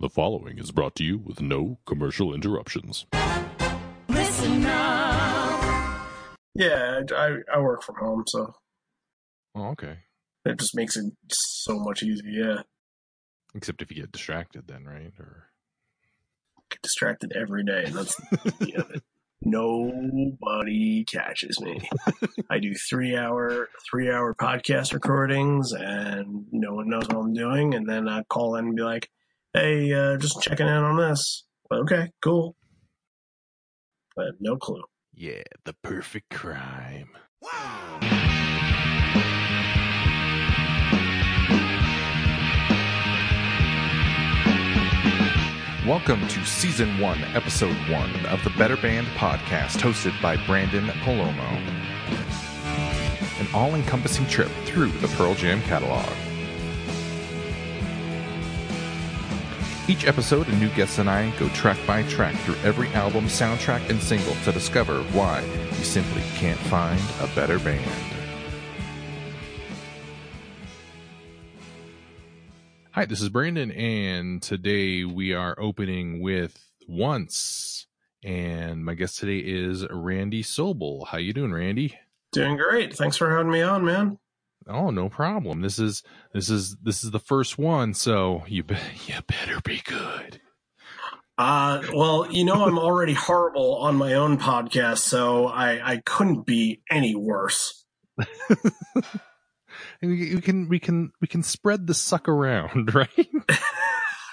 The following is brought to you with no commercial interruptions. Listen now. Yeah, I I work from home, so Oh, okay. That just makes it so much easier. Yeah, Except if you get distracted, then, right? Or get distracted every day, and that's the beauty of it. Nobody catches me. I do three hour three hour podcast recordings, and no one knows what I'm doing. And then I call in and be like, "Hey, uh, just checking in on this." Okay, cool. But no clue. yeah, the perfect crime. Welcome to Season 1, Episode 1 of the Better Band Podcast, hosted by Branden Palomo. An all encompassing trip through the Pearl Jam catalog. Each episode, a new guest and I go track by track through every album, soundtrack, and single to discover why you simply can't find a better band. Hi, this is Branden, and today we are opening with Once. And my guest today is Randy Sobel. How you doing, Randy? Doing great. Thanks for having me on, man. Oh, no problem. This is this is this is the first one, so you be, you better be good. Uh, well, you know, I'm already horrible on my own podcast, so I, I couldn't be any worse. And we, we can we can we can spread the suck around, right?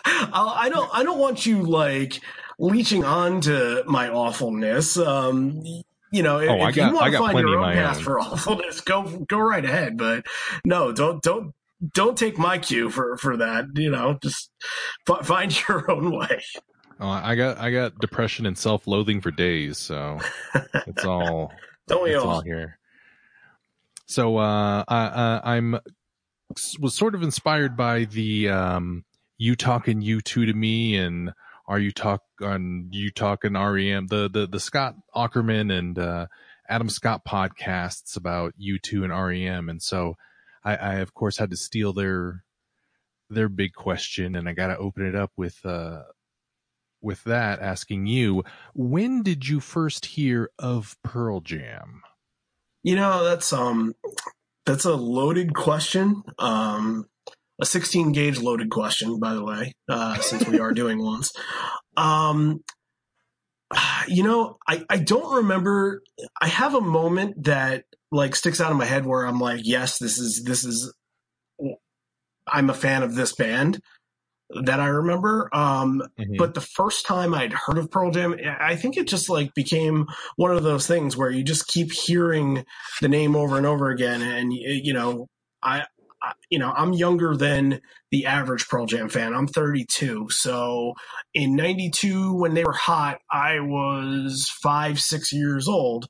I don't, I don't want you like leeching on to my awfulness. Um, you know, if, Oh, if got- you want to find your own path own. for awfulness, go, go right ahead. But no, don't, don't, don't take my cue for, for that. You know, just fi- find your own way. Uh, I got I got depression and self loathing for days, so it's all Don't we it's all? all here. So uh, I, uh, I'm was sort of inspired by the um, you talking you two to me and are you talk on you talking REM the the the Scott Aukerman and uh, Adam Scott podcasts about U2 and REM and so I, I of course had to steal their their big question and I got to open it up with uh with that asking you when did you first hear of Pearl Jam? You know, that's um that's a loaded question. Um a 16 gauge loaded question, by the way, uh, since we are doing ones. Um you know, I, I don't remember I have a moment that like sticks out of my head where I'm like, yes, this is this is I'm a fan of this band that I remember. Um but the first time I'd heard of Pearl Jam, I think it just like became one of those things where you just keep hearing the name over and over again, and you know, I, I you know, I'm younger than the average Pearl Jam fan. I'm 32, so in '92 when they were hot, I was five, six years old.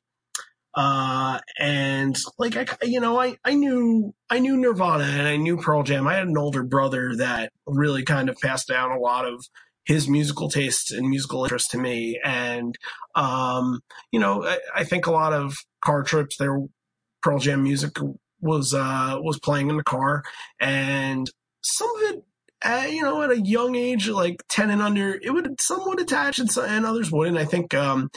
Uh, and like I, you know, I, I knew, I knew Nirvana and I knew Pearl Jam. I had an older brother that really kind of passed down a lot of his musical tastes and musical interest to me. And, um, you know, I, I think a lot of car trips there, Pearl Jam music was, uh, was playing in the car and some of it, uh, you know, at a young age, like 10 and under, it would, some would attach and, some, and others wouldn't. I think, um,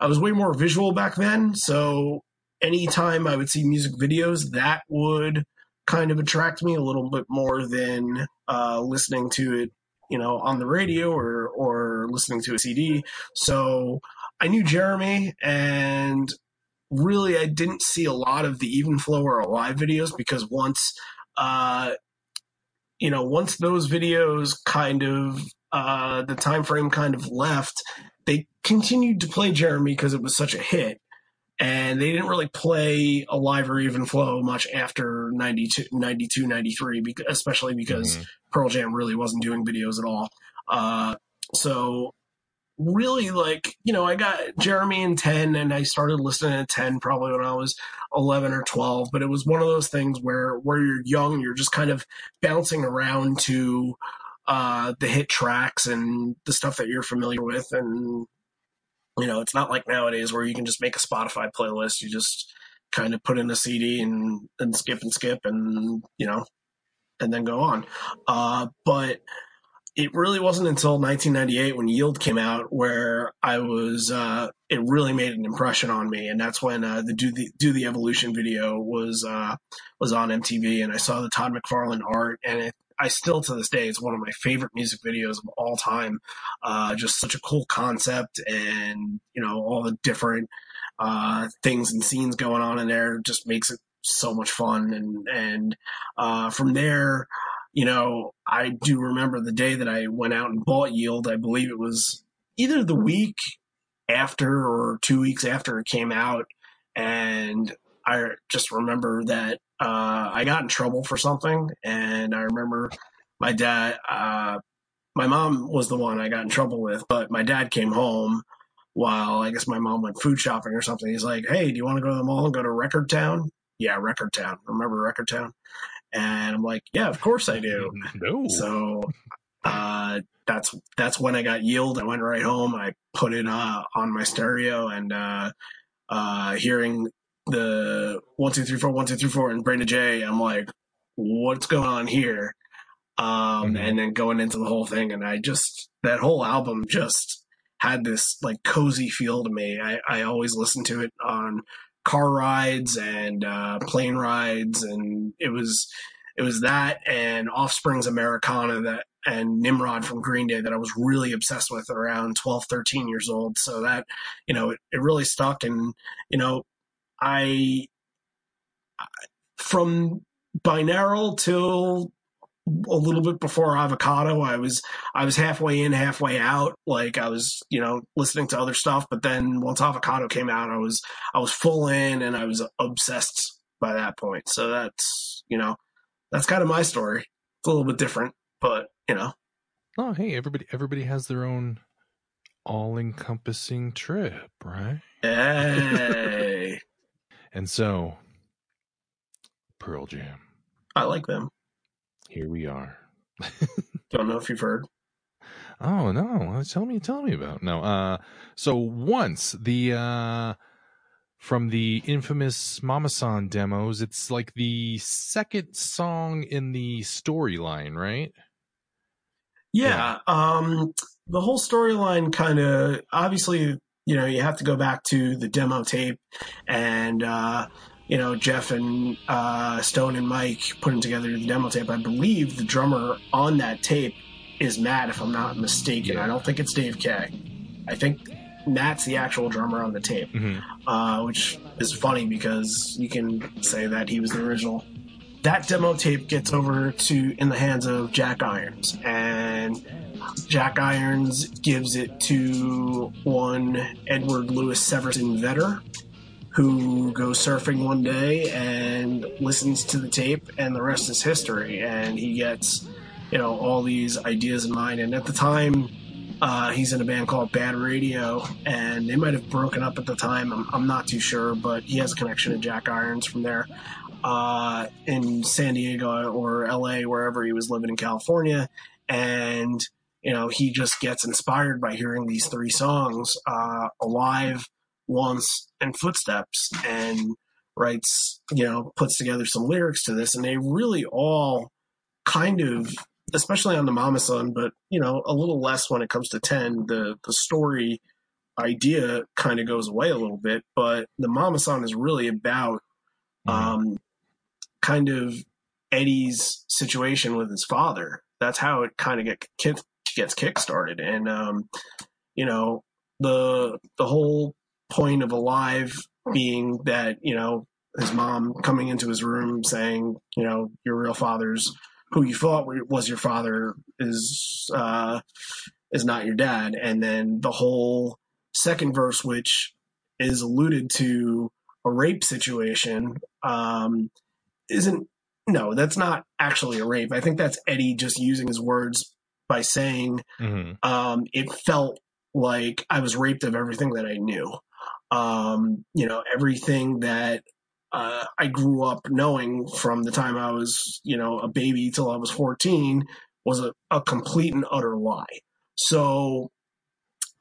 I was way more visual back then. So anytime I would see music videos, that would kind of attract me a little bit more than uh, listening to it, you know, on the radio or or listening to a CD. So I knew Jeremy, and really I didn't see a lot of the Even Flow or Alive videos because once, uh, you know, once those videos kind of uh, the time frame kind of left, they continued to play Jeremy because it was such a hit and they didn't really play Alive or Even Flow much after 92, 92 93, bec- especially because Mhm. Pearl Jam really wasn't doing videos at all. Uh, so really like, you know, I got Jeremy in 10 and I started listening at 10 probably when I was 11 or 12, but it was one of those things where, where you're young, you're just kind of bouncing around to, uh, the hit tracks and the stuff that you're familiar with. And, you know, it's not like nowadays where you can just make a Spotify playlist. You just kind of put in a CD and, and skip and skip and, you know, and then go on. Uh, but it really wasn't until 1998 when Yield came out where I was uh, it really made an impression on me, and that's when uh, the do the do the evolution video was uh, was on MTV, and I saw the Todd McFarlane art, and it, I still to this day it's one of my favorite music videos of all time. Uh, just such a cool concept, and you know all the different uh, things and scenes going on in there just makes it so much fun, and and uh, from there you know, I do remember the day that I went out and bought Yield. I believe it was either the week after or two weeks after it came out. And I just remember that uh, I got in trouble for something. And I remember my dad, uh, my mom was the one I got in trouble with, but my dad came home while I guess my mom went food shopping or something. He's like, Hey, do you want to go to the mall and go to Record Town? Yeah, Record Town. Remember Record Town? And I'm like, yeah, of course I do. No. So uh, that's that's when I got Yield. I went right home. I put it uh, on my stereo and uh, uh, hearing the one two three four one two three four and Brain of J. I'm like, what's going on here? Um, Mhm. And then going into the whole thing, and I just that whole album just had this like cozy feel to me. I, I always listen to it on car rides and uh, plane rides, and it was it was that and Offspring's Americana that and Nimrod from Green Day that I was really obsessed with around 12, 13 years old. So that, you know, it, it really stuck. And, you know, I, from binaural till a little bit before avocado i was i was halfway in halfway out like i was you know listening to other stuff but then once avocado came out i was i was full in and i was obsessed by that point. So that's you know that's kind of my story. It's a little bit different but you know. Oh, hey, everybody everybody has their own all-encompassing trip, right? hey And so Pearl Jam. i like them Here we are. don't know if you've heard Oh no! Tell me, tell me about no. Uh, so once the uh, from the infamous Mama San demos, it's like the second song in the storyline, right? Yeah. Um, the whole storyline kind of obviously, you know, you have to go back to the demo tape and, uh, you know, Jeff and uh, Stone and Mike putting together the demo tape. I believe the drummer on that tape is Matt, if I'm not mistaken. Yeah. I don't think it's Dave K. I think Matt's the actual drummer on the tape Mm-hmm. uh, which is funny because you can say that he was the original. That demo tape gets over to in the hands of Jack Irons, and Jack Irons gives it to one Edward Lewis Severson Vedder, who goes surfing one day and listens to the tape, and the rest is history. And he gets, you know, all these ideas in mind. And at the time, uh, he's in a band called Bad Radio, and they might have broken up at the time. I'm, I'm not too sure, but he has a connection to Jack Irons from there uh, in San Diego or LA, wherever he was living in California. And, you know, he just gets inspired by hearing these three songs uh, Alive, Once, and Footsteps, and writes, you know, puts together some lyrics to this. And they really all kind of especially on the Mama San, but you know, a little less when it comes to ten. The the story idea kind of goes away a little bit, but the Mama San is really about um, kind of Eddie's situation with his father. That's how it kind of get kick, gets kick started, and um, you know the the whole point of Alive being that you know his mom coming into his room saying, you know, your real father's who you thought was your father is uh, is not your dad, and then the whole second verse, which is alluded to a rape situation, um, isn't. No, that's not actually a rape. I think that's Eddie just using his words by saying hmm um, it felt like I was raped of everything that I knew. Um, you know, everything that uh, I grew up knowing from the time I was, you know, a baby till I was 14 was a, a complete and utter lie. So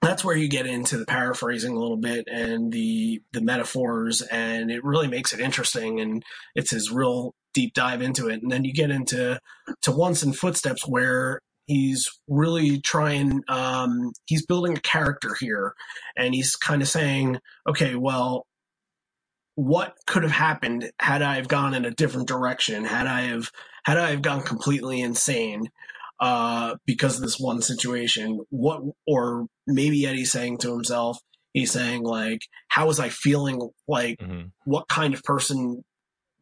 that's where you get into the paraphrasing a little bit and the the metaphors, and it really makes it interesting. And it's his real deep dive into it. And then you get into to Once in Footsteps, where he's really trying um, he's building a character here and he's kind of saying okay well what could have happened had i have gone in a different direction had i have had i have gone completely insane uh, because of this one situation what or maybe eddie's saying to himself he's saying like how was i feeling like Mhm. what kind of person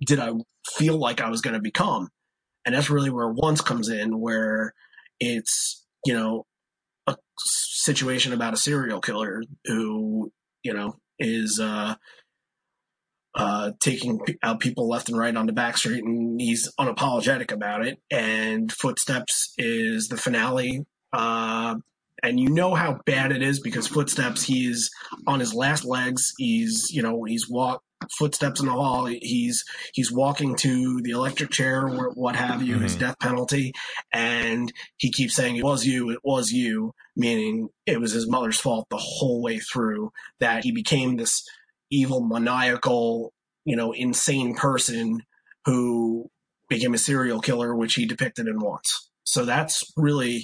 did i feel like i was going to become and that's really where once comes in where it's you know a situation about a serial killer who you know is uh uh taking out people left and right on the back street and he's unapologetic about it. And footsteps is the finale uh and you know how bad it is because footsteps he's on his last legs. He's you know he's walk footsteps in the hall he's he's walking to the electric chair or what have you his Mhm. death penalty and he keeps saying it was you it was you meaning it was his mother's fault the whole way through that he became this evil maniacal you know insane person who became a serial killer which he depicted in once so that's really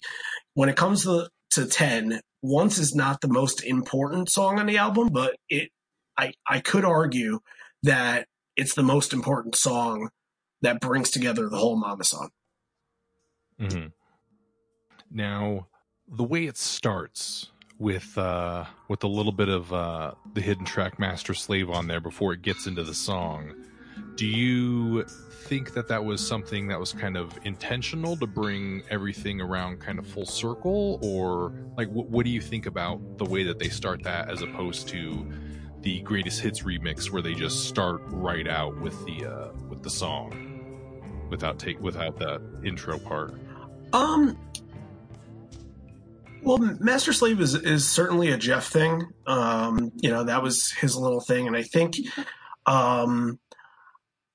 when it comes to to 10 once is not the most important song on the album but it i i could argue that it's the most important song that brings together the whole Mama San. Hmm Now, the way it starts with uh, with a little bit of uh, the hidden track "Master Slave" on there before it gets into the song, do you think that that was something that was kind of intentional to bring everything around kind of full circle, or like what do you think about the way that they start that as opposed to the greatest hits remix where they just start right out with the uh, with the song without take without that intro part? Um. Well, Master Slave is is certainly a Jeff thing. Um, you know, that was his little thing, and I think, um,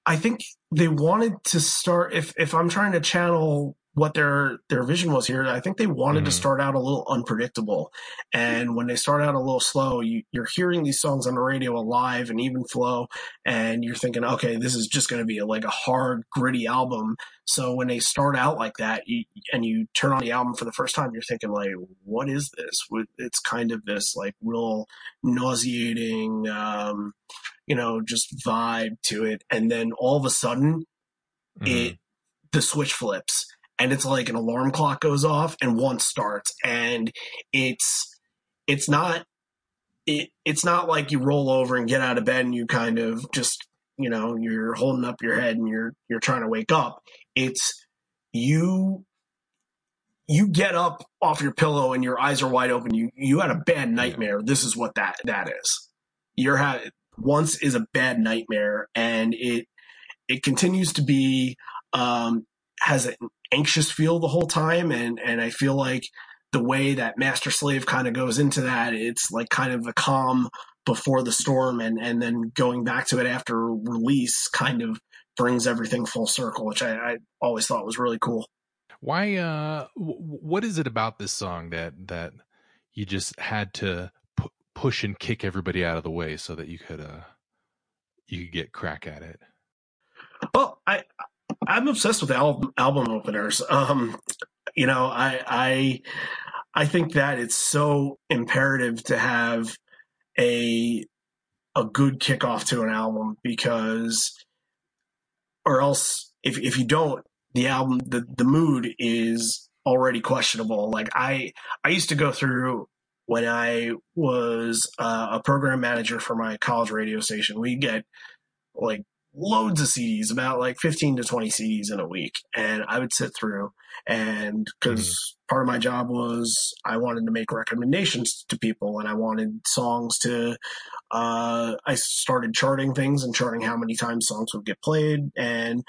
I think they wanted to start. If if I'm trying to channel what their their vision was here, I think they wanted to Mhm. start out a little unpredictable. And when they start out a little slow, you, you're hearing these songs on the radio alive and even flow, and you're thinking, okay, this is just going to be a, like a hard, gritty album. So when they start out like that, you, and you turn on the album for the first time, you're thinking like, what is this? It's kind of this like real nauseating, um, you know, just vibe to it. And then all of a sudden, Mhm. it the switch flips and it's like an alarm clock goes off and one starts and it's it's not it it's not like you roll over and get out of bed and you kind of just you know you're holding up your head and you're you're trying to wake up. It's you you get up off your pillow and your eyes are wide open. You you had a bad nightmare. This is what that that is. You're ha- once is a bad nightmare and it it continues to be um has an anxious feel the whole time and and I feel like the way that master slave kind of goes into that it's like kind of a calm before the storm and and then going back to it after release kind of brings everything full circle which I, I always thought was really cool Why? Uh, w- what is it about this song that that you just had to pu- push and kick everybody out of the way so that you could uh you could get crack at it? Well, I I'm obsessed with album album openers. Um, you know, I I I think that it's so imperative to have a a good kickoff to an album because or else if if you don't the album the the mood is already questionable like i i used to go through when i was uh, a program manager for my college radio station we get like loads of CDs, about like 15 to 20 CDs in a week. And I would sit through and because part of my job was I wanted to make recommendations to people and I wanted songs to, uh, I started charting things and charting how many times songs would get played. And,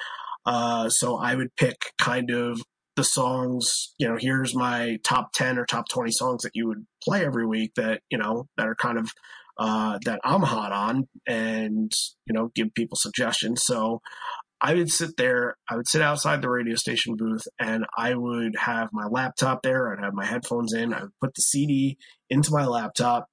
uh, so I would pick kind of the songs, you know, here's my top 10 or top 20 songs that you would play every week that, you know, that are kind of uh, that I'm hot on and, you know, give people suggestions. So I would sit there, I would sit outside the radio station booth and I would have my laptop there. I'd have my headphones in. I would put the CD into my laptop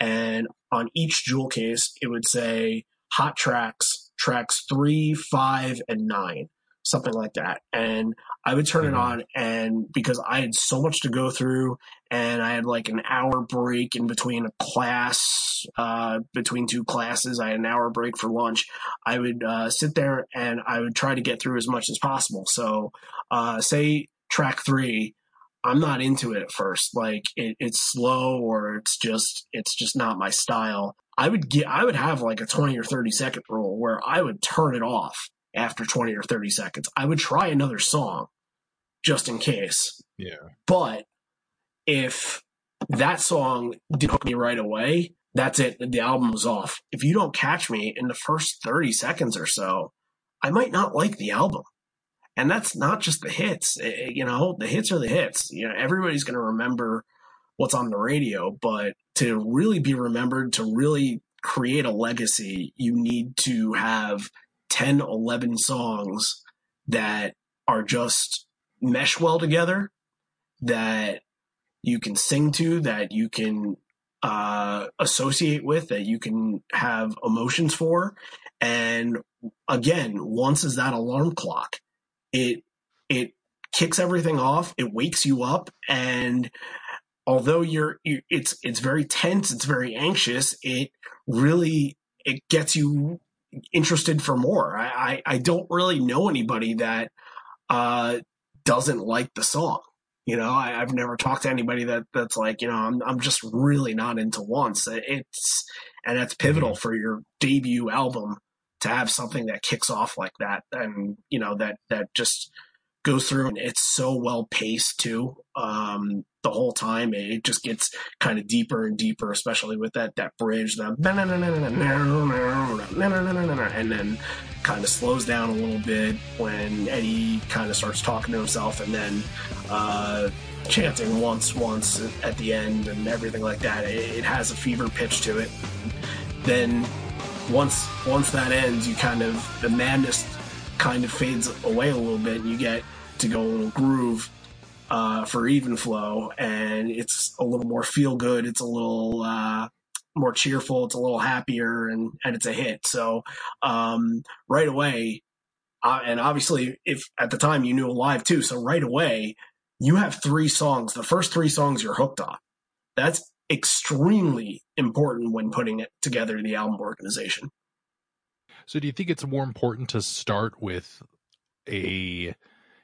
and on each jewel case, it would say hot tracks, tracks three, five, and nine. Something like that. And I would turn Mhm. it on, and because I had so much to go through, and I had like an hour break in between a class, uh, between two classes, I had an hour break for lunch. I would uh, sit there and I would try to get through as much as possible. So, uh, say track three, I'm not into it at first. Like it, it's slow or it's just it's just not my style. I would get I would have like a 20 or 30 second rule where I would turn it off after 20 or 30 seconds. I would try another song just in case. Yeah. But if that song didn't hook me right away, that's it. The album was off. If you don't catch me in the first 30 seconds or so, I might not like the album. And that's not just the hits. Eh, you know, the hits are the hits. You know, everybody's going to remember what's on the radio, but to really be remembered, to really create a legacy, you need to have 10, 11 songs that are just mesh well together, that you can sing to, that you can uh, associate with, that you can have emotions for. And again, once is that alarm clock, it it kicks everything off. It wakes you up, and although you're, you, it's it's very tense, it's very anxious. It really it gets you interested for more. I I, I don't really know anybody that uh, doesn't like the song. You know, I, I've never talked to anybody that that's like, you know, I'm I'm just really not into once. It's and that's pivotal for your debut album to have something that kicks off like that, and you know that that just goes through and it's so well paced too. Um, the whole time it just gets kind of deeper and deeper, especially with that that bridge, the and then kind of slows down a little bit when Eddie kind of starts talking to himself, and then uh, chanting once, once at the end, and everything like that. It, it has a fever pitch to it. Then once once that ends, you kind of the madness kind of fades away a little bit, and you get to go a little groove uh, for even flow, and it's a little more feel good. It's a little uh, more cheerful. It's a little happier, and and it's a hit. So um, right away, uh, and obviously, if at the time you knew live too, so right away you have three songs. The first three songs you're hooked on. That's extremely important when putting it together. The album organization. So do you think it's more important to start with a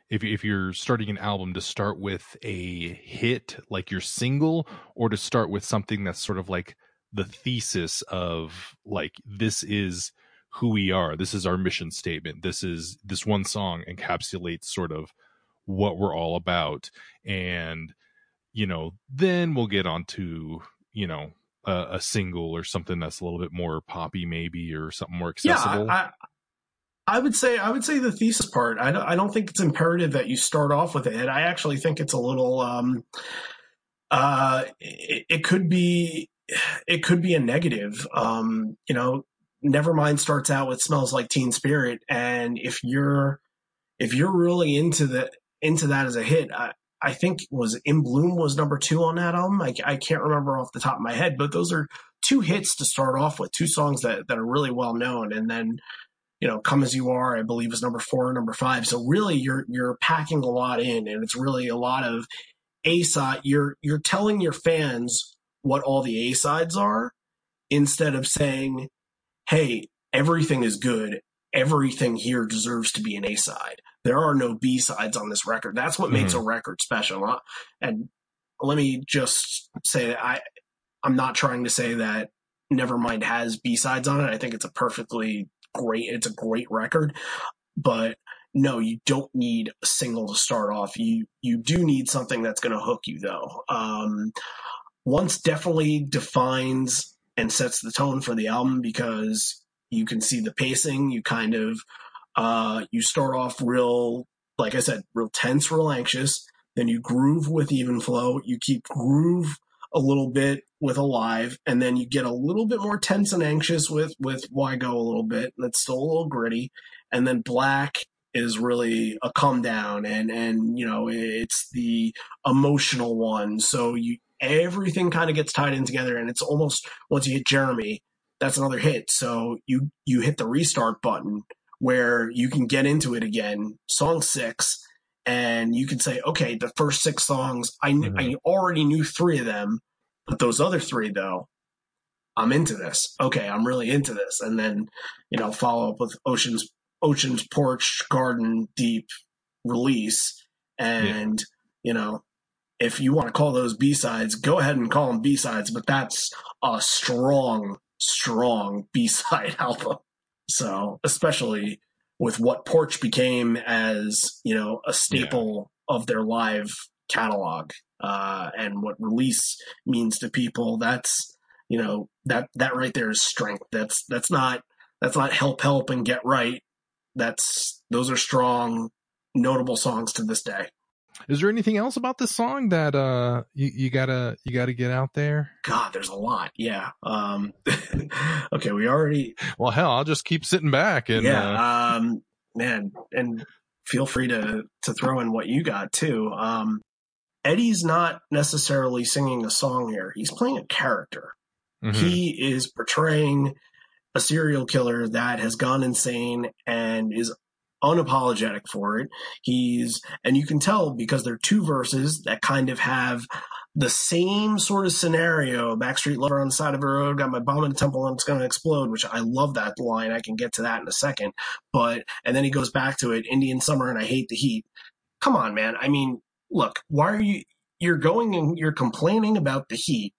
if if you're starting an album to start with a hit like your single or to start with something that's sort of like the thesis of like this is who we are. This is our mission statement. This is this one song encapsulates sort of what we're all about and you know then we'll get on to you know a, a single or something that's a little bit more poppy maybe or something more accessible Yeah, I, I, I would say I would say the thesis part. I don't, I don't think it's imperative that you start off with it. I actually think it's a little. Um, uh, it, it could be it could be a negative. Um, you know, Nevermind starts out with "Smells Like Teen Spirit," and if you're if you're really into the into that as a hit, I, I think was "In Bloom" was number two on that album. I, I can't remember off the top of my head, but those are two hits to start off with, two songs that that are really well known, and then you know, "Come as You Are," I believe is number four, number five. So really, you're you're packing a lot in, and it's really a lot of a side. You're you're telling your fans what all the a sides are, instead of saying, "Hey, everything is good. Everything here deserves to be an a side." There are no b sides on this record. That's what makes a record special. Uh, And let me just say that I I'm not trying to say that Nevermind has b sides on it. I think it's a perfectly great. It's a great record, but no, you don't need a single to start off. You you do need something that's going to hook you though. Um, once definitely defines and sets the tone for the album because you can see the pacing. You kind of uh, you start off real, like I said, real tense, real anxious. Then you groove with even flow. You keep groove a little bit with alive, and then you get a little bit more tense and anxious with with why go a little bit, and it's still a little gritty. And then black is really a come down, and and you know it's the emotional one. So you everything kind of gets tied in together, and it's almost once you hit Jeremy, that's another hit. So you you hit the restart button where you can get into it again, song six, and you can say, okay, the first six songs, I, kn- I mm-hmm. already knew three of them, but those other three, though, I'm into this. Okay, I'm really into this. And then, you know, follow up with Ocean's Ocean's Porch Garden Deep release. And, you know, if you want to call those B sides, go ahead and call them B sides, but that's a strong, strong B side album. So, especially with what Porch became as, you know, a staple of their live catalog, uh, and what release means to people, that's, you know, that, that right there is strength. That's, that's not, that's not help, help and get right. That's, those are strong, notable songs to this day. Is there anything else about this song that uh you, you gotta you gotta get out there? God, there's a lot. Yeah. Um, okay, we already. Well, hell, I'll just keep sitting back and yeah. uh, Um, man, and feel free to to throw in what you got too. Um, Eddie's not necessarily singing a song here. He's playing a character. mhm. He is portraying a serial killer that has gone insane and is unapologetic for it. He's, and you can tell because there are two verses that kind of have the same sort of scenario. Backstreet Lover on the side of a road, got my bomb in the temple and it's going to explode, which I love that line. I can get to that in a second. But, and then he goes back to it, Indian summer and I hate the heat. Come on, man. I mean, look, why are you, you're going and you're complaining about the heat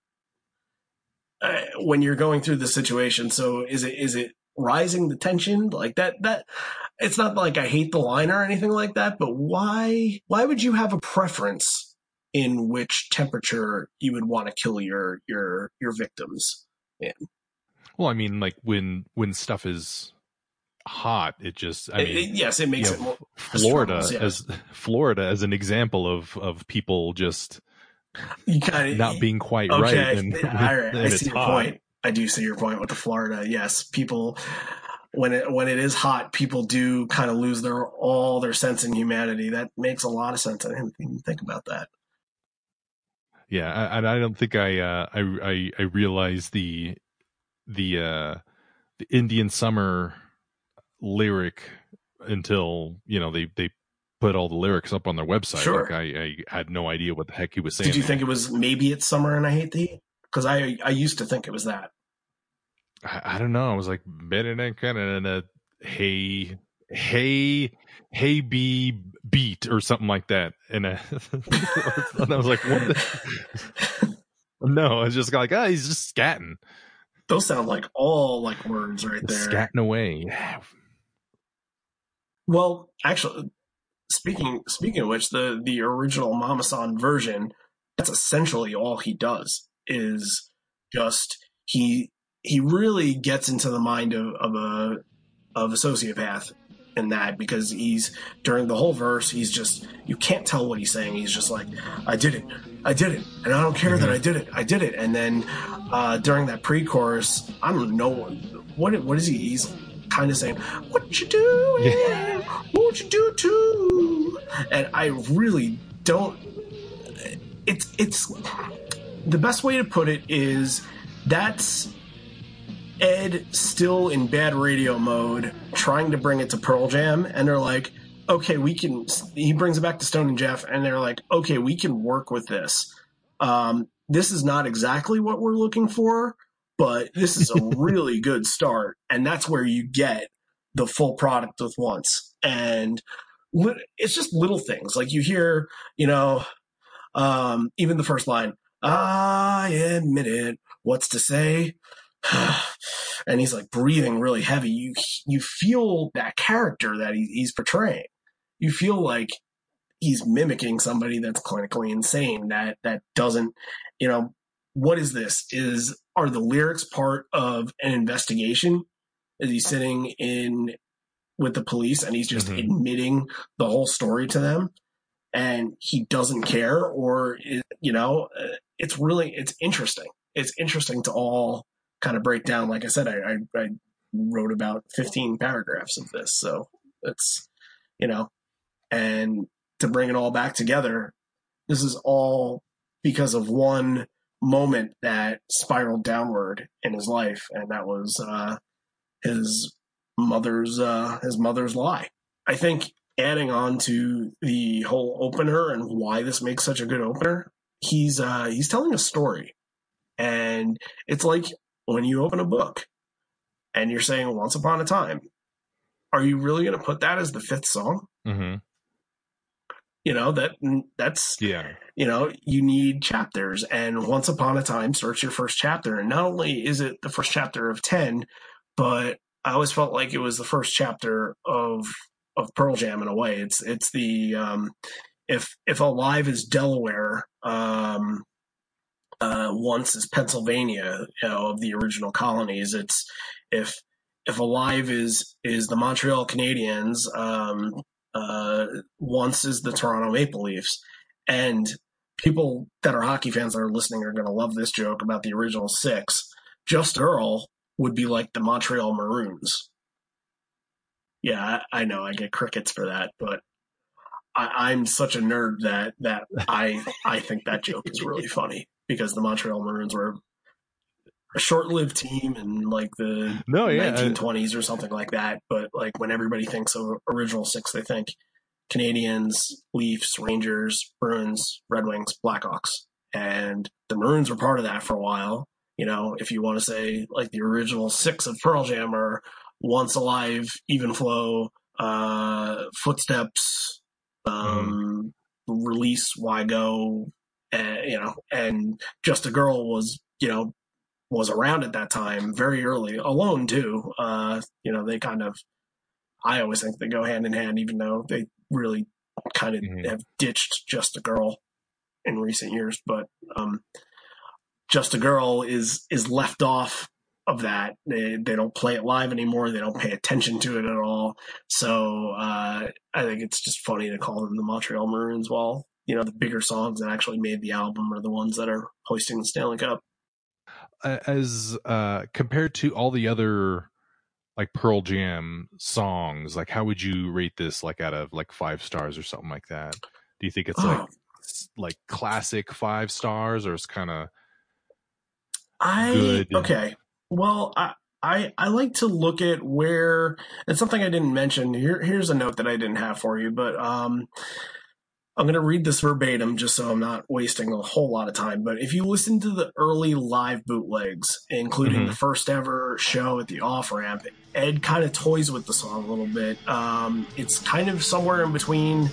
uh, when you're going through the situation. So is it, is it rising the tension like that, that, it's not like I hate the line or anything like that, but why why would you have a preference in which temperature you would want to kill your your your victims? in well, I mean, like when when stuff is hot, it just I It- mean, it- yes, it makes it know, more Florida yeah. as Florida as an example of of people just you kind of not being quite okay. right and, all right, and I see your hot. point. I do see your point with the Florida. Yes, people when it when it is hot, people do kind of lose their all their sense in humanity. That makes a lot of sense. I didn't even think about that. Yeah, I- and I don't think I uh, I I I realized the the uh the Indian summer lyric until you know they they put all the lyrics up on their website. Sure. Like I, I had no idea what the heck he was saying. Did you think it was maybe it's summer and I hate the heat? Because I I used to think it was that. I, I don't know. I was like, than kind of in a hey hey hey bee beat or something like that, and, uh, and I was like, what? The? no, I was just like, ah, he's just scatting, Those sound like all like words right there. scatting away. Well, actually, speaking speaking of which, the the original Mama San version, that's essentially all he does is just he he really gets into the mind of, of a of a sociopath in that because he's during the whole verse he's just you can't tell what he's saying. He's just like i did it. I did it. And i don't care that i did it. I did it. And then uh, during that pre-chorus i don't know what what is he? He's kind of saying what you doing? What you do too and i really don't it's it's the best way to put it is that's Ed still in bad radio mode, trying to bring it to Pearl Jam, and they're like, okay, we can. He brings it back to Stone and Jeff, and they're like, okay, we can work with this. Um, this is not exactly what we're looking for, but this is a really good start, and that's where you get the full product with once. And lit- it's just little things like you hear, you know, um, even the first line, I admit it. What's to say? and he's like breathing really heavy. You you feel that character that he, he's portraying. You feel like he's mimicking somebody that's clinically insane. That that doesn't, you know, what is this? Is are the lyrics part of an investigation? Is he sitting in with the police and he's just Mhm. admitting the whole story to them? And he doesn't care, or you know, uh, it's really it's interesting. It's interesting to all kind of break down. Like I said, I, I, I wrote about 15 paragraphs of this. So it's, you know, and to bring it all back together, this is all because of one moment that spiraled downward in his life. And that was, uh, his mother's uh, his mother's lie. I think adding on to the whole opener and why this makes such a good opener, he's uh, he's telling a story, and it's like when you open a book and you're saying "Once upon a time." Are you really going to put that as the fifth song? Mm-hmm. You know that that's Yeah. you know you need chapters and once upon a time starts your first chapter and not only is it the first chapter of 10 but i always felt like it was the first chapter of of pearl jam in a way it's it's the um if if alive is delaware um uh once is pennsylvania you know of the original colonies it's if if alive is is the montreal canadiens um uh once is the toronto maple leafs and people that are hockey fans that are listening are going to love this joke about the original six. Just a Girl would be like the Montreal Maroons. Yeah, I, I know I get crickets for that, but I, I'm such a nerd that that I I think that joke is really funny because the Montreal Maroons were a short-lived team in like the No, yeah. uh, 1920s or something like that. But like when everybody thinks of original six, they think Canadiens, Leafs, Rangers, Bruins, Red Wings, Blackhawks, and the Maroons were part of that for a while. You know, if you want to say like the original six of Pearl Jam are Once Alive, Even Flow, uh, Footsteps, um, Release, Why Go, uh, you know, and Just a Girl was, you know, was around at that time very early. Alone too. Uh, you know, they kind of I always think they go hand in hand, even though they really kind of Mhm. have ditched Just a Girl in recent years. But um, Just a Girl is is left off of that. They they don't play it live anymore. They don't pay attention to it at all. So uh, I think it's just funny to call them the Montreal Maroons. While you know the bigger songs that actually made the album are the ones that are hoisting the Stanley Cup. as uh compared to all the other like Pearl Jam songs, like how would you rate this like out of like five stars or something like that? Do you think it's like Oh. like classic five stars or it's kind of I good. okay. Well, I, I I like to look at where it's something I didn't mention. Here here's a note that I didn't have for you, but um I'm going to read this verbatim just so I'm not wasting a whole lot of time. But if you listen to the early live bootlegs, including Mhm. the first ever show at the off ramp, Ed kind of toys with the song a little bit. Um, it's kind of somewhere in between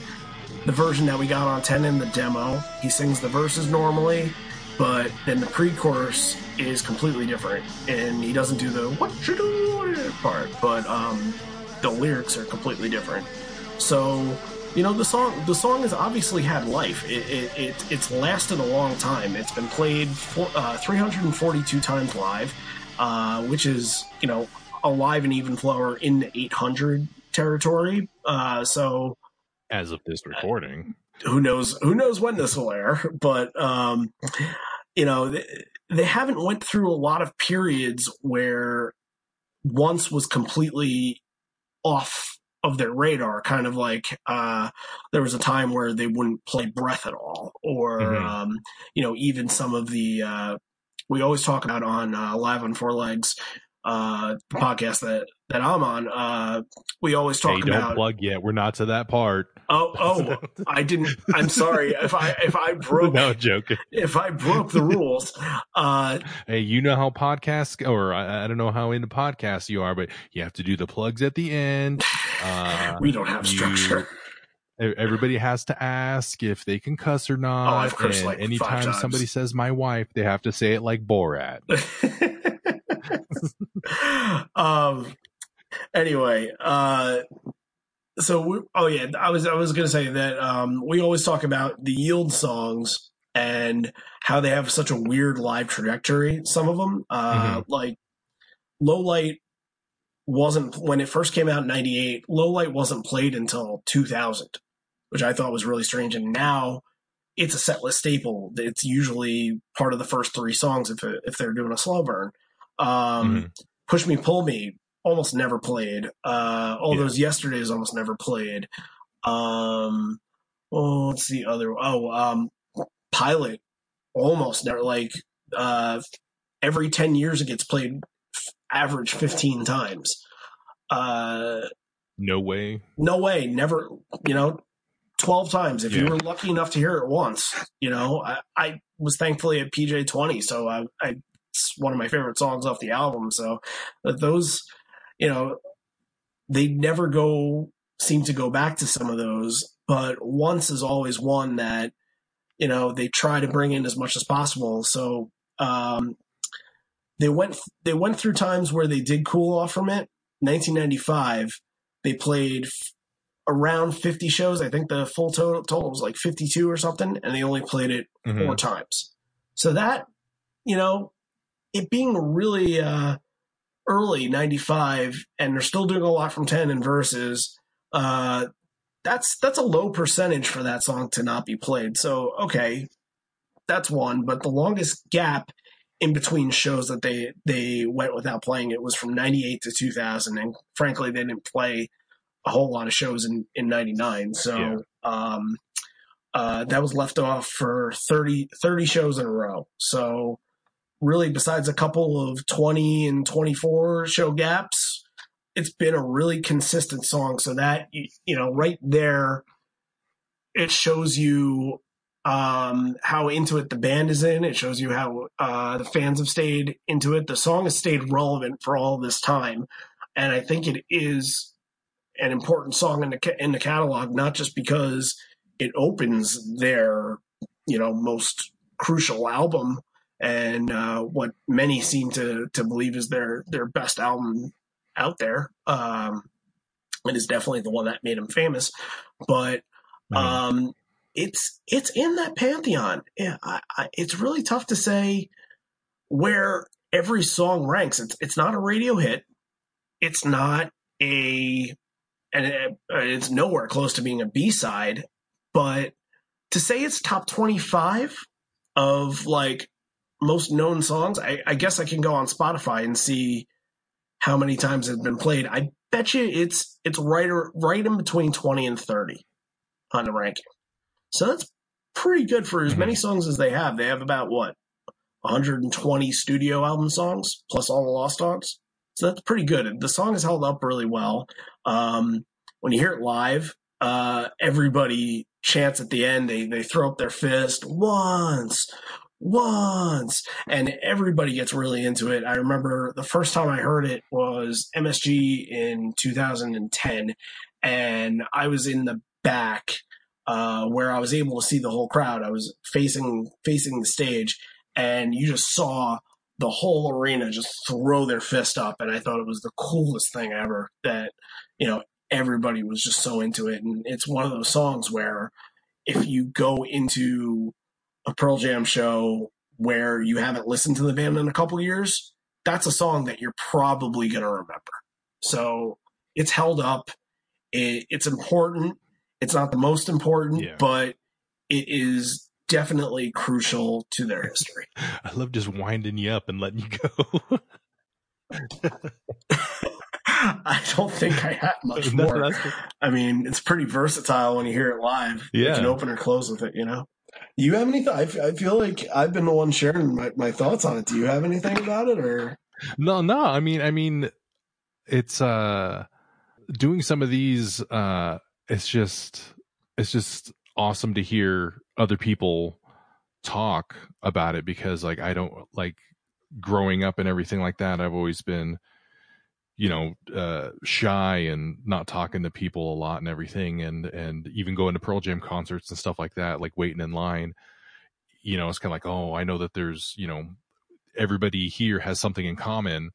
the version that we got on 10 and the demo. He sings the verses normally, but then the pre-chorus is completely different, and he doesn't do the "what you do" part, but um, the lyrics are completely different. So, you know, the song the song has obviously had life. It, it, it it's lasted a long time. It's been played for, uh, 342 times live, uh, which is you know alive and even flower in the 800 territory. Uh, so as of this recording? who knows who knows when this will air but um you know they, they haven't went through a lot of periods where once was completely off of their radar kind of like uh there was a time where they wouldn't play breath at all or Mhm. um you know even some of the uh we always talk about on uh, live on four legs uh podcast that that i'm on uh we always talk Hey, talk don't about plug yet. We're not to that part. Oh oh I didn't. I'm sorry if I if I broke no joke. if I broke the rules. Uh, Hey, you know how podcasts, or I, I don't know how into podcasts you are, but you have to do the plugs at the end. Uh, we don't have structure. e- everybody has to ask if they can cuss or not. Oh, I've cursed and like five anytime somebody says my wife, they have to say it like Borat. um. Anyway, uh, so we, oh yeah, I was I was gonna say that um we always talk about the yield songs and how they have such a weird live trajectory. Some of them, uh, like Low Light wasn't when it first came out in '98. Low Light wasn't played until 2000, which I thought was really strange. And now it's a setlist staple. It's usually part of the first three songs if it, if they're doing a slow burn. Um, Push Me Pull Me almost never played. Uh, all Yeah. those yesterdays almost never played. Um, oh, what's the other? Oh, um, Pilate almost never. Like uh, every ten years, it gets played f- average fifteen times. Uh, No way. no way, never, you know, 12 times. If you were lucky enough to hear it once, you know, I, I was thankfully at PJ 20. So I, I, it's one of my favorite songs off the album. So those, you know, they never go, seem to go back to some of those, but once is always one that, you know, they try to bring in as much as possible. So, um, they went, they went through times where they did cool off from it. 1995, they played f- around 50 shows. I think the full total, total was like 52 or something, and they only played it Mhm. four times. So that, you know, it being really uh, early 95, and they're still doing a lot from 10 and Vs., uh, that's that's a low percentage for that song to not be played. So okay, that's one. But the longest gap in between shows that they they went without playing it was from 98 to 2000 and frankly they didn't play a whole lot of shows in in 99 so Yeah. um uh that was left off for 30 30 shows in a row so really besides a couple of 20 and 24 show gaps it's been a really consistent song so that you know right there it shows you um, how into it the band is in. It shows you how uh, the fans have stayed into it. The song has stayed relevant for all this time, and I think it is an important song in the in the catalog, not just because it opens their you know most crucial album and uh, what many seem to to believe is their their best album out there. Um, it is definitely the one that made him famous, but Mhm. um, it's it's in that pantheon. Yeah, I, I, it's really tough to say where every song ranks. It's it's not a radio hit. It's not a and it, it's nowhere close to being a B side. But to say it's top twenty five of like most known songs, I, I guess I can go on Spotify and see how many times it's been played. I bet you it's it's right or, right in between twenty and thirty on the ranking. So that's pretty good for as Mhm. many songs as they have. They have about what 120 studio album songs plus all the Lost songs. So that's pretty good. The song is held up really well. Um, when you hear it live, uh, everybody chants at the end. They they throw up their fist once, once, and everybody gets really into it. I remember the first time I heard it was MSG in 2010, and I was in the back uh, where I was able to see the whole crowd. I was facing facing the stage, and you just saw the whole arena just throw their fist up, and I thought it was the coolest thing ever. That you know everybody was just so into it, and it's one of those songs where if you go into a Pearl Jam show where you haven't listened to the band in a couple years, that's a song that you're probably going to remember. So it's held up. It, it's important. It's not the most important, Yeah. but it is definitely crucial to their history. I love just winding you up and letting you go. I don't think I have much more. I mean, it's pretty versatile when you hear it live. Yeah. You can open or close with it, you know? You have any? Th- I, f- I feel like I've been the one sharing my, my thoughts on it. Do you have anything about it, or no, no. I mean, I mean, it's uh, doing some of these. Uh, it's just, it's just awesome to hear other people talk about it because, like, I don't like growing up and everything like that. I've always been, you know, uh, shy and not talking to people a lot and everything, and and even going to Pearl Jam concerts and stuff like that, like waiting in line. You know, it's kind of like, oh, I know that there's, you know, everybody here has something in common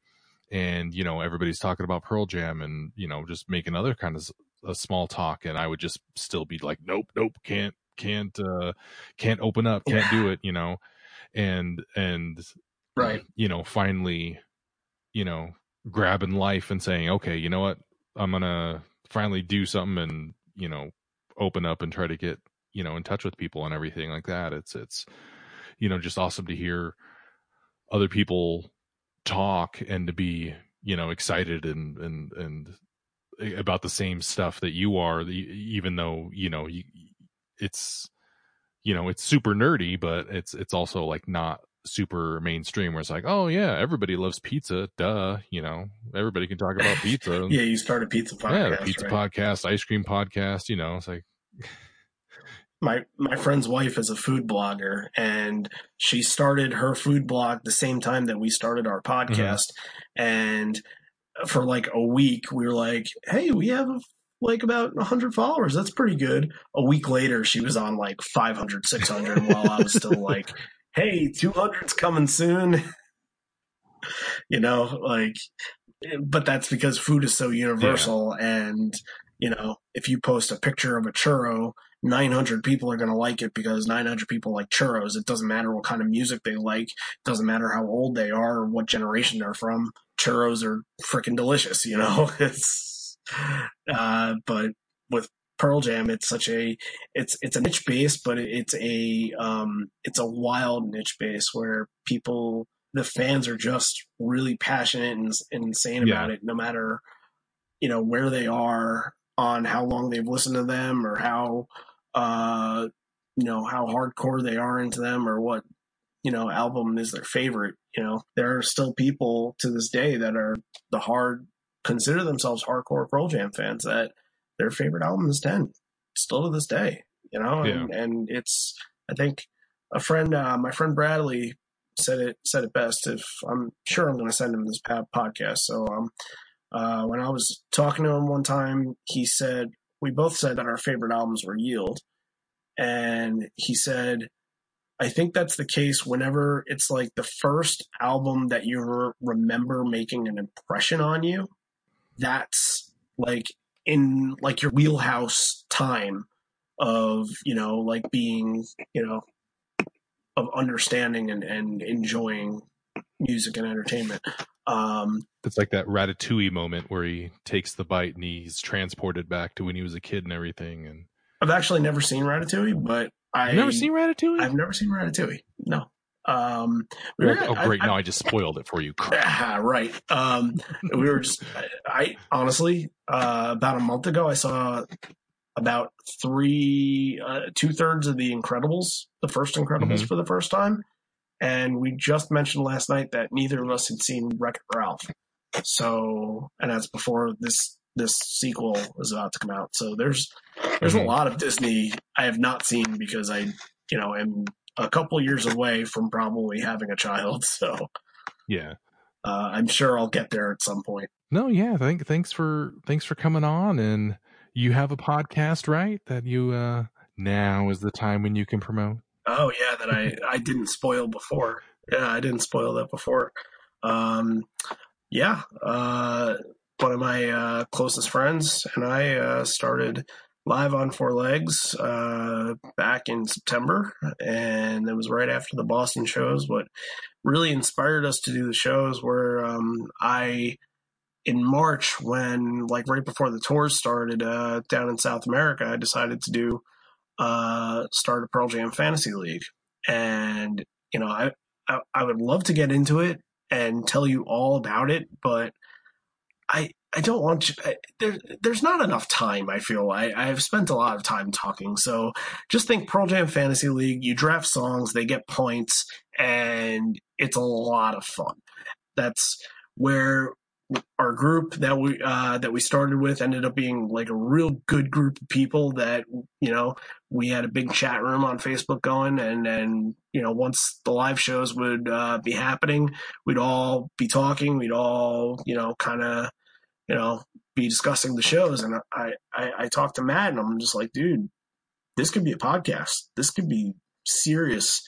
and you know everybody's talking about pearl jam and you know just making other kind of a small talk and i would just still be like nope nope can't can't uh can't open up can't do it you know and and right you know finally you know grabbing life and saying okay you know what? I'm gonna finally do something and you know open up and try to get you know in touch with people and everything like that. It's it's you know just awesome to hear other people talk and to be you know excited and and and eh, about the same stuff that you are even though you know it's you know it's super nerdy but it's it's also like not super mainstream where it's like, oh yeah, everybody loves pizza, duh. You know, everybody can talk about pizza. yeah, you start a pizza podcast. yeah, pizza right? podcast, ice cream podcast. You know, it's like, my my friend's wife is a food blogger and she started her food blog the same time that we started our mm-hmm. podcast and for like a week we were like hey we have like about 100 followers that's pretty good a week later she was on like 500 600 while i was still like hey 200's coming soon you know like but that's because food is so universal and you know if you post a picture of a churro 900 people are going to like it because 900 people like churros. It doesn't matter what kind of music they like. It doesn't matter how old they are or what generation they're from. Churros are freaking delicious, you know? It's, uh, but with Pearl Jam, it's such a, it's, it's a niche base, but it's a, um, it's a wild niche base where people, the fans are just really passionate and, and insane Yeah. about it, no matter, you know, where they are on how long they've listened to them or how, uh, you know, how hardcore they are into them or what, you know, album is their favorite. You know, there are still people to this day that are the hard, consider themselves hardcore Pearl Jam fans that their favorite album is 10, still to this day, you know, and, and it's, I think a friend, uh, my friend Bradley said it, said it best. If I'm sure I'm going to send him this podcast. So, um, uh, when I was talking to him one time, he said, we both said that our favorite albums were Yield. And he said, I think that's the case whenever it's like the first album that you re- remember making an impression on you. That's like in like your wheelhouse time of, you know, like being, you know, of understanding and, and enjoying music and entertainment. Um, it's like that Ratatouille moment where he takes the bite and he's transported back to when he was a kid and everything. And I've actually never seen Ratatouille, but I I've never seen Ratatouille. I've never seen Ratatouille. No. Um, we oh, were- oh, great! I- now I just spoiled it for you. Crap. Right. Um, we were just, I, I honestly, uh, about a month ago, I saw about three, uh, two thirds of the Incredibles, the first Incredibles Mhm. for the first time. And we just mentioned last night that neither of us had seen Wreck It Ralph. So, and that's before this, this sequel is about to come out. So there's, there's a Mhm. lot of Disney I have not seen because I, you know, am a couple years away from probably having a child. So, Yeah. uh, I'm sure I'll get there at some point. No, yeah. Thank, thanks for thanks for coming on. And you have a podcast, right? That you uh now is the time when you can promote. Oh yeah, that I I didn't spoil before. Yeah, I didn't spoil that before. Um, yeah, uh, one of my uh, closest friends and I uh, started live on Four Legs uh, back in September, and it was right after the Boston shows. What really inspired us to do the shows were um, I in March when like right before the tours started uh, down in South America, I decided to do uh, start a Pearl Jam Fantasy League, and you know I, I I would love to get into it and tell you all about it, but I I don't want you, I, there. There's not enough time. I feel I I've spent a lot of time talking, so just think Pearl Jam Fantasy League. You draft songs, they get points, and it's a lot of fun. That's where our group that we uh, that we started with ended up being like a real good group of people that you know we had a big chat room on Facebook going and and you know once the live shows would uh, be happening we'd all be talking we'd all you know kind of you know be discussing the shows and I, I I talked to Matt and I'm just like dude this could be a podcast this could be serious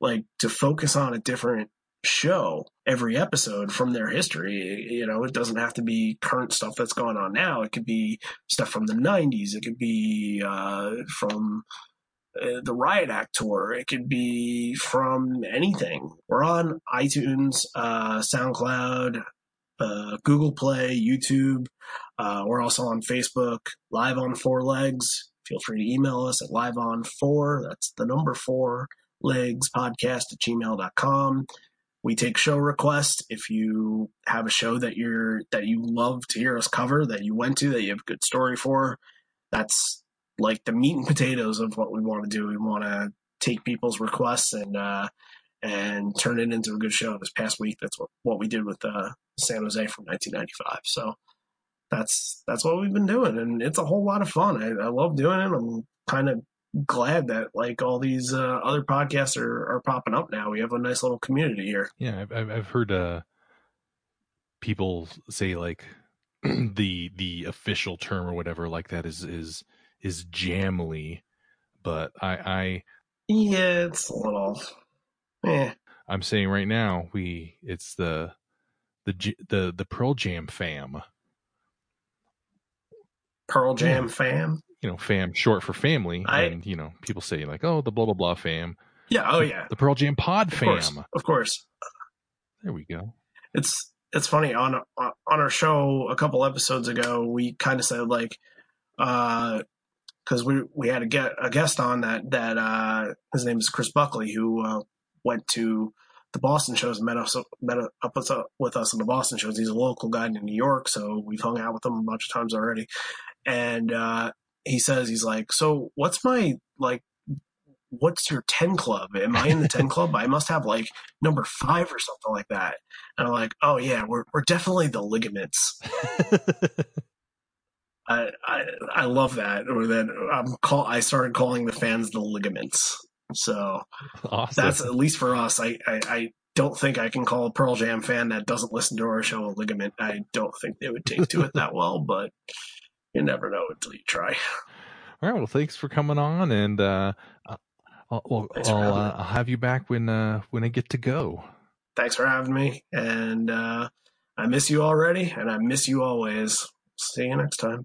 like to focus on a different show every episode from their history. You know, it doesn't have to be current stuff that's going on now. It could be stuff from the 90s. It could be uh, from uh, the Riot Act tour. It could be from anything. We're on iTunes, uh, SoundCloud, uh, Google Play, YouTube. Uh, we're also on Facebook, live on four legs. Feel free to email us at live on four. That's the number four legs podcast at gmail.com we take show requests if you have a show that you're that you love to hear us cover that you went to that you have a good story for that's like the meat and potatoes of what we want to do we want to take people's requests and uh and turn it into a good show. This past week, that's what, what we did with uh, San Jose from 1995. So that's that's what we've been doing, and it's a whole lot of fun. I, I love doing it. I'm kind of glad that like all these uh, other podcasts are, are popping up now. We have a nice little community here. Yeah, I've I've, heard uh, people say like the the official term or whatever like that is is is Jamily, but I I Yeah, it's a little. Eh. I'm saying right now we it's the the the the Pearl Jam fam. Pearl Jam fam. You know, fam short for family, I- and you know people say like, oh, the blah blah blah fam. Yeah. Oh yeah. The Pearl Jam pod Of course. fam. Of course. There we go. it's it's funny on on our show a couple episodes ago we kind of said like uh because we we had a get a guest on that that uh his name is Chris Buckley who uh, went to the Boston shows met us met up with, uh, with us in the Boston shows he's a local guy in New York so we've hung out with him a bunch of times already and uh he says he's like so what's my like what's your 10 club am i in the 10 club i must have like number five or something like that and I'm like, oh yeah, we're we're definitely the ligaments. I I, I love that. Or that I'm call I started calling the fans the ligaments. So awesome. that's at least for us. I, I I don't think I can call a Pearl Jam fan that doesn't listen to our show a ligament. I don't think they would take to it that well, but you never know until you try. All right. Well, thanks for coming on, and uh, I'll, well, I'll, uh. I'll have you back when uh, when I get to go. Thanks for having me, and uh, I miss you already, and I miss you always. See you next time.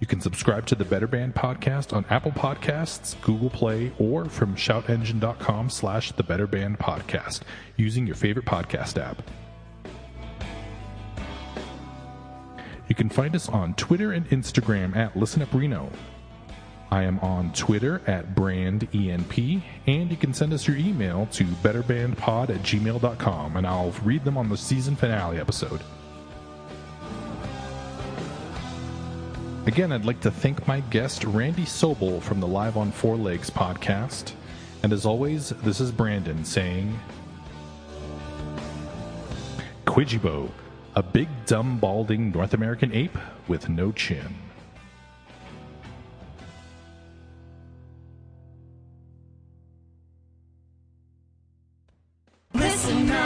You can subscribe to the Better Band podcast on Apple Podcasts, Google Play, or from shoutengine.com slash the Better Band podcast using your favorite podcast app. You can find us on Twitter and Instagram at Listen Up Reno. I am on Twitter at BrandENP, and you can send us your email to betterbandpod at gmail.com, and I'll read them on the season finale episode. Again, I'd like to thank my guest, Randy Sobel from the Live on Four Legs podcast. And as always, this is Branden saying Kwyjibo, a big, dumb, balding North American ape with no chin. Listen up.